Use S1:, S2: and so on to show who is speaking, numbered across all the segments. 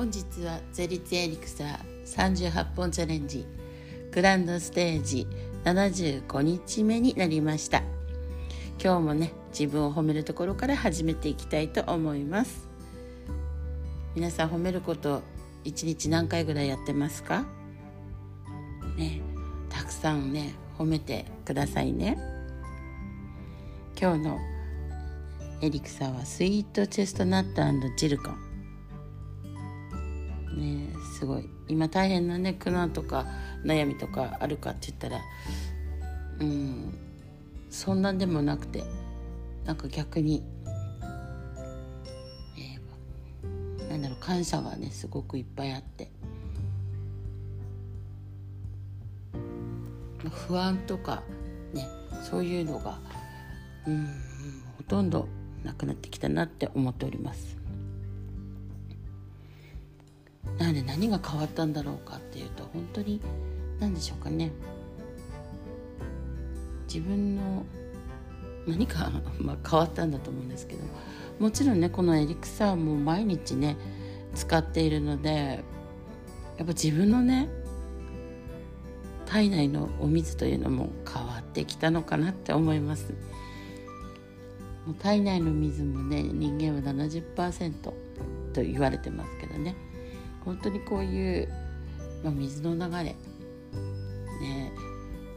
S1: 本日はゼリツエリクサー38本チャレンジ。グランドステージ75日目になりました。今日もね自分を褒めるところから始めていきたいと思います。皆さん褒めること1日何回ぐらいやってますか？ねたくさんね褒めてくださいね。今日のエリクサーはスイートチェストナットジルコン。ねすごい今大変なね苦難とか悩みとかあるかって言ったらうんそんなんでもなくてなんか逆に、えー、なんだろう感謝がねすごくいっぱいあって不安とかねそういうのがうんほとんどなくなってきたなって思っております。なので何が変わったんだろうかっていうと本当に何でしょうかね。自分の何か、まあ、変わったんだと思うんですけど。もちろんねこのエリクサーも毎日ね使っているのでやっぱ自分のね体内のお水というのも変わってきたのかなって思います。もう体内の水もね人間は70%と言われてますけどね。本当にこういう、まあ、水の流れ。ね。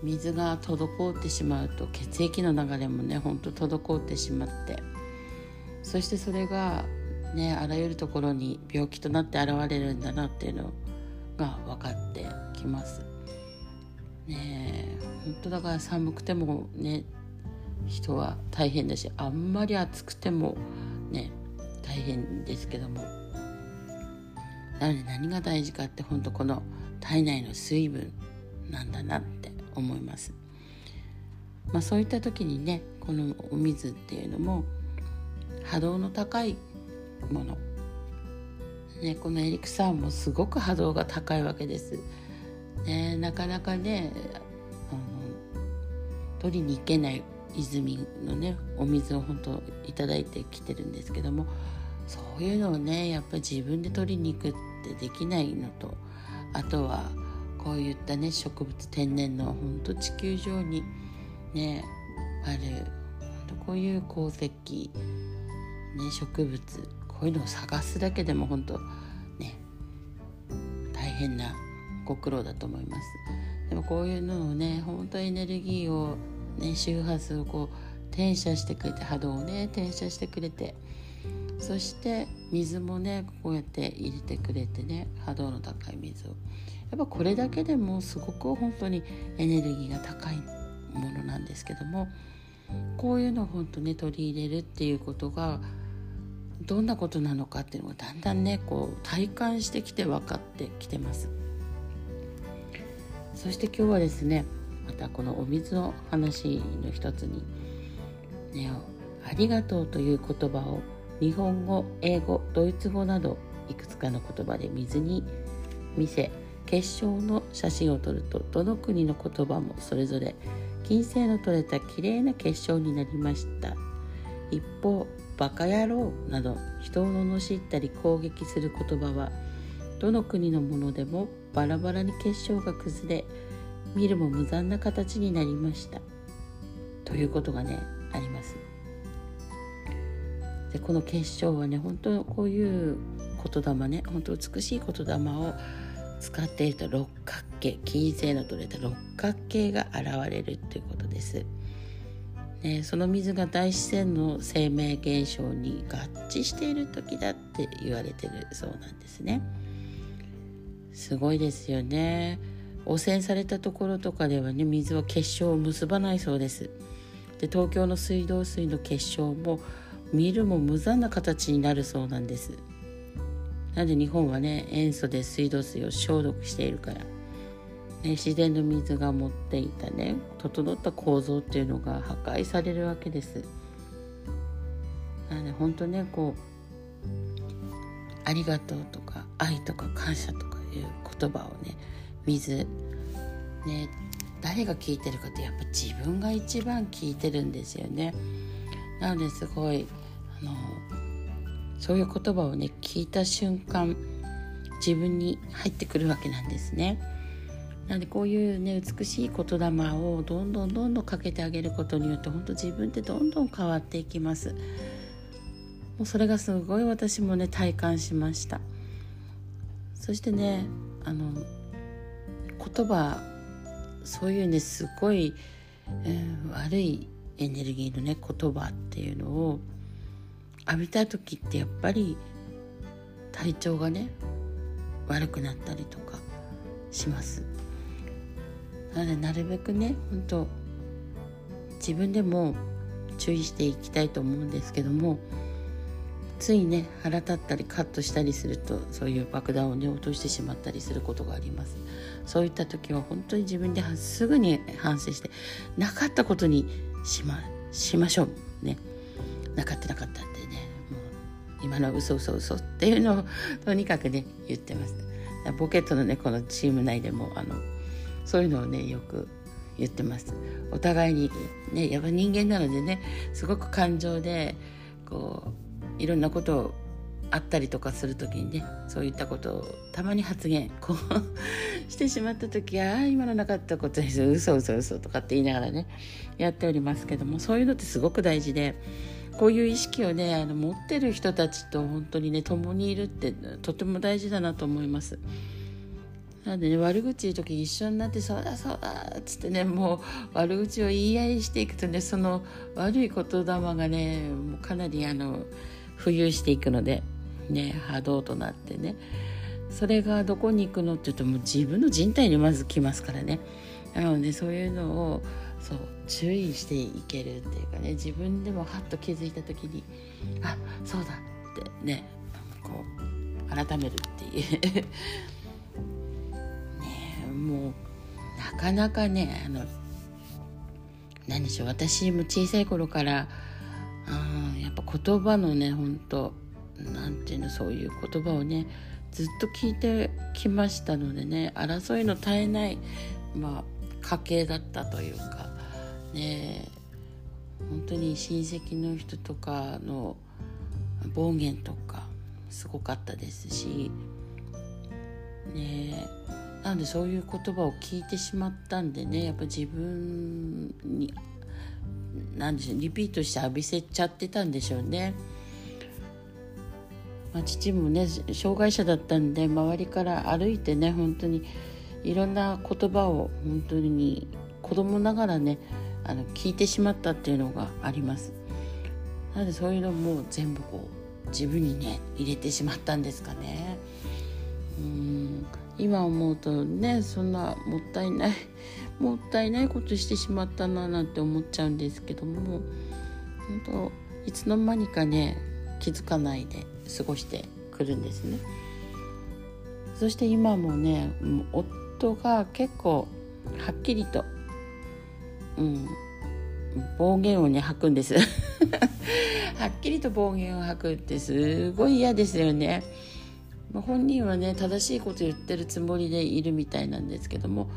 S1: 水が滞ってしまうと血液の流れもねほんと滞ってしまって。そしてそれがねあらゆるところに病気となって現れるんだなっていうのが分かってきます。ね。本当だから寒くてもね人は大変だしあんまり暑くてもね大変ですけども。なので何が大事かって本当この体内の水分なんだなって思います。まあ、そういった時にねこのお水っていうのも波動の高いもの、ね、このエリクサーもすごく波動が高いわけです。ね、なかなかねあの取りに行けない泉のねお水を本当いただいてきてるんですけどもそういうのをねやっぱり自分で取りに行くってできないのとあとはこういったね植物天然のほんと地球上にねあるこういう鉱石、ね、植物こういうのを探すだけでも本当ね大変なご苦労だと思います。でもこういうのをね本当エネルギーをね周波数をこう転写してくれて波動をね転写してくれてそして水もねこうやって入れてくれてね波動の高い水を。やっぱこれだけでもすごく本当にエネルギーが高いものなんですけどもこういうのを本当ね取り入れるっていうことがどんなことなのかっていうのがだんだんねこう体感してきて分かってきてます。そして今日はですねまたこのお水の話の一つにねありがとうという言葉を日本語英語ドイツ語などいくつかの言葉で水に見せ結晶の写真を撮るとどの国の言葉もそれぞれ金星の取れた綺麗な結晶になりました。一方バカ野郎など人を罵ったり攻撃する言葉はどの国のものでもバラバラに結晶が崩れ見るも無残な形になりました。ということがねあります。でこの結晶はね本当こういう言霊ね本当美しい言霊を使っていると六角形金星の取れた六角形が現れるということです。ね、その水が大自然の生命現象に合致している時だって言われてるそうなんですね。すごいですよね。汚染されたところとかではね水は結晶を結ばないそうです。で東京の水道水の結晶も見るも無残な形になるそうなんです。なので日本はね塩素で水道水を消毒しているから、ね、自然の水が持っていたね整った構造っていうのが破壊されるわけです。なので本当ねこうありがとうとか愛とか感謝とかいう言葉をね水ね誰が聞いてるかってやっぱ自分が一番聞いてるんですよね。なのですごいあのそういう言葉をね聞いた瞬間自分に入ってくるわけなんですね。なのでこういうね美しい言霊をどんどんどんどんかけてあげることによって本当自分ってどんどん変わっていきます。もうそれがすごい私もね体感しました。そしてねあの言葉そういうねすごい、えー、悪いエネルギーのね言葉っていうのを浴びた時ってやっぱり体調がね悪くなったりとかします。なのでなるべくね本当自分でも注意していきたいと思うんですけどもついね腹立ったりカットしたりするとそういう爆弾をね落としてしまったりすることがあります。そういった時は本当に自分ですぐに反省してなかったことにしましましょうね。なかったなかったってね。もう今の嘘嘘嘘っていうのをとにかくね言ってます。ポケットのねこのチーム内でもあのそういうのをねよく言ってます。お互いにねやっぱ人間なのでねすごく感情でこういろんなことをあったりとかする時にねそういったことをたまに発言こう してしまった時ああ今のなかったことです嘘嘘嘘とかって言いながらねやっておりますけどもそういうのってすごく大事でこういう意識をねあの持ってる人たちと本当にね共にいるってとても大事だなと思います。なんでね悪口言う時一緒になって「そうだそうだ」っつってねもう悪口を言い合いしていくとねその悪い言霊がねもうかなりあの浮遊していくのでね波動となってね。それがどこに行くのって言うともう自分の人体にまず来ますからね。なのでそういうのをそう注意していけるっていうかね。自分でもハッと気づいた時にあそうだってね。こう改めるっていう。ねもうなかなかねあの何でしょう。私も小さい頃からあやっぱ言葉のね本当なんていうのそういう言葉をねずっと聞いてきましたのでね争いの絶えない、まあ、家系だったというかね本当に親戚の人とかの暴言とかすごかったですしねなのでそういう言葉を聞いてしまったんでねやっぱ自分に何でしょうリピートして浴びせちゃってたんでしょうね。まあ、父もね障害者だったんで周りから歩いてね本当にいろんな言葉を本当に子供ながらねあの聞いてしまったっていうのがあります。なのでそういうのも全部こう自分にね入れてしまったんですかね。うん今思うとねそんなもったいないもったいないことしてしまったななんて思っちゃうんですけども本当いつの間にかね気づかないで過ごしてくるんですね。そして今もね夫が結構はっきりと、うん、暴言をね吐くんです はっきりと暴言を吐くってすごい嫌ですよね。ま、本人はね正しいこと言ってるつもりでいるみたいなんですけども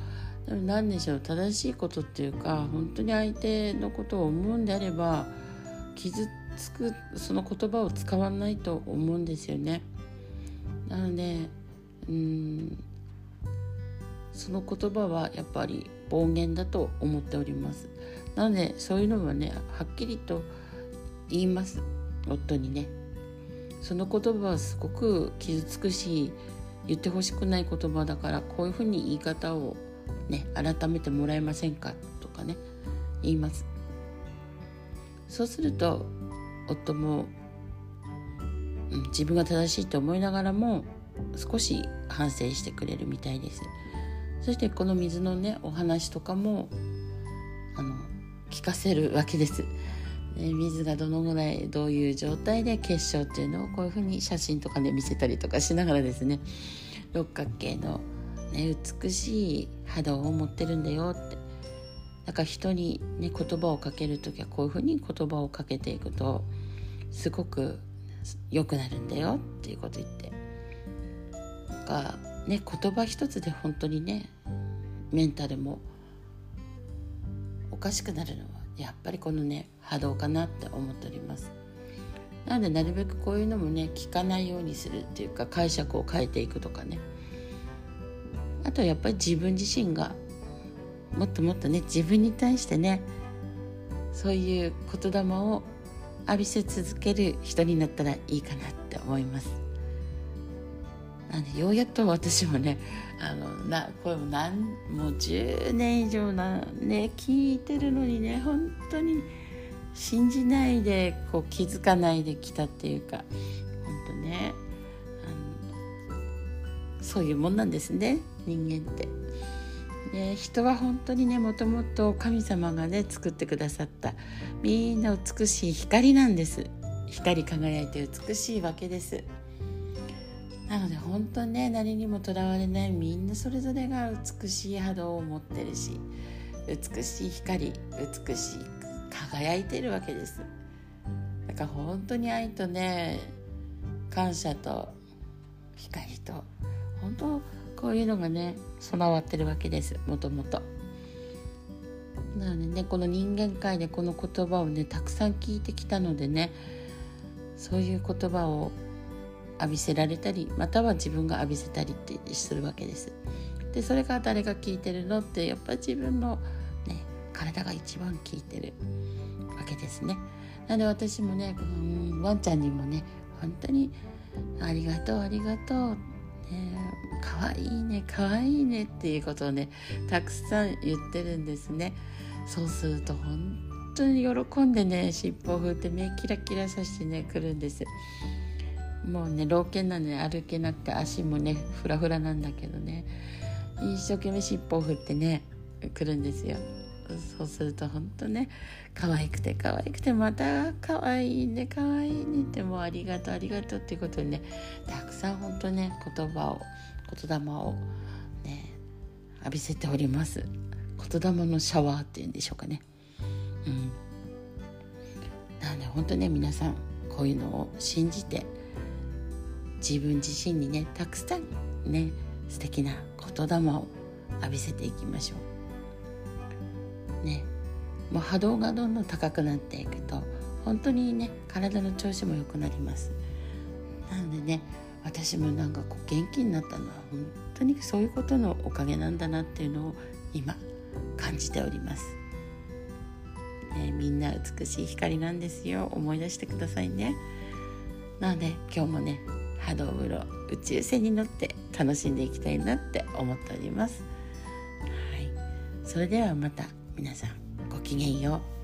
S1: でも何でしょう正しいことっていうか本当に相手のことを思うんであれば傷つくその言葉を使わないと思うんですよね。なのでうんその言葉はやっぱり暴言だと思っております。なのでそういうのはねはっきりと言います夫にねその言葉はすごく傷つくし言ってほしくない言葉だからこういうふうに言い方をね改めてもらえませんかとかね言いますそうすると夫も、うん、自分が正しいと思いながらも少し反省してくれるみたいです。そしてこの水のねお話とかもあの聞かせるわけです、水がどのぐらいどういう状態で結晶っていうのをこういうふうに写真とかで見せたりとかしながらですね六角形の、ね、美しい波動を持ってるんだよって。だから人に、ね、言葉をかける時はこういうふうに言葉をかけていくとすごく良くなるんだよっていうこと言って。か、ね、言葉一つで本当にねメンタルもおかしくなるのはやっぱりこのね波動かなって思っております。なのでなるべくこういうのもね聞かないようにするっていうか解釈を変えていくとかね。あとはやっぱり自分自身がもっともっとね自分に対してねそういう言霊を浴びせ続ける人になったらいいかなって思いますなんでようやっと私もねあのなこれも何もう10年以上なね聞いてるのにね本当に信じないでこう気づかないできたっていうか本当ねあのそういうもんなんですね人間って。人は本当にねもともと神様がね作ってくださった。みんな美しい光なんです。光り輝いて美しいわけです。なので本当にね何にもとらわれない。みんなそれぞれが美しい波動を持ってるし美しい光美しい輝いてるわけです。だから本当に愛とね感謝と光と本当こういうのがね備わってるわけですもともと。なのでねこの人間界でこの言葉をねたくさん聞いてきたのでねそういう言葉を浴びせられたりまたは自分が浴びせたりってするわけです。でそれが誰が聞いてるのってやっぱ自分の、ね、体が一番効いてるわけですね。なので私もねこのワンちゃんにもね本当にありがとうありがとう、ね、かわいいねかわいいねっていうことをねたくさん言ってるんですね。そうすると本当に喜んでね尻尾を振って目キラキラさしてね来るんです。もうね老犬なんで歩けなくて足もねフラフラなんだけどね一生懸命尻尾を振ってね来るんですよそうすると本当ね可愛くて可愛くてまた可愛いね可愛いねってもうありがとうありがとうっていうことでねたくさん本当ね言葉を言霊をね浴びせております。言霊のシャワーっていうんでしょうかね。うん。なので本当ね皆さんこういうのを信じて自分自身にねたくさんね素敵な言霊を浴びせていきましょう。ねもう波動がどんどん高くなっていくと本当にね体の調子も良くなります。なのでね私もなんかこう元気になったのは本当にそういうことのおかげなんだなっていうのを今感じております、ね、みんな美しい光なんですよ。思い出してくださいね。なので今日もね波動風呂宇宙船に乗って楽しんでいきたいなって思っております。はい、それではまた。皆さんごきげんよう。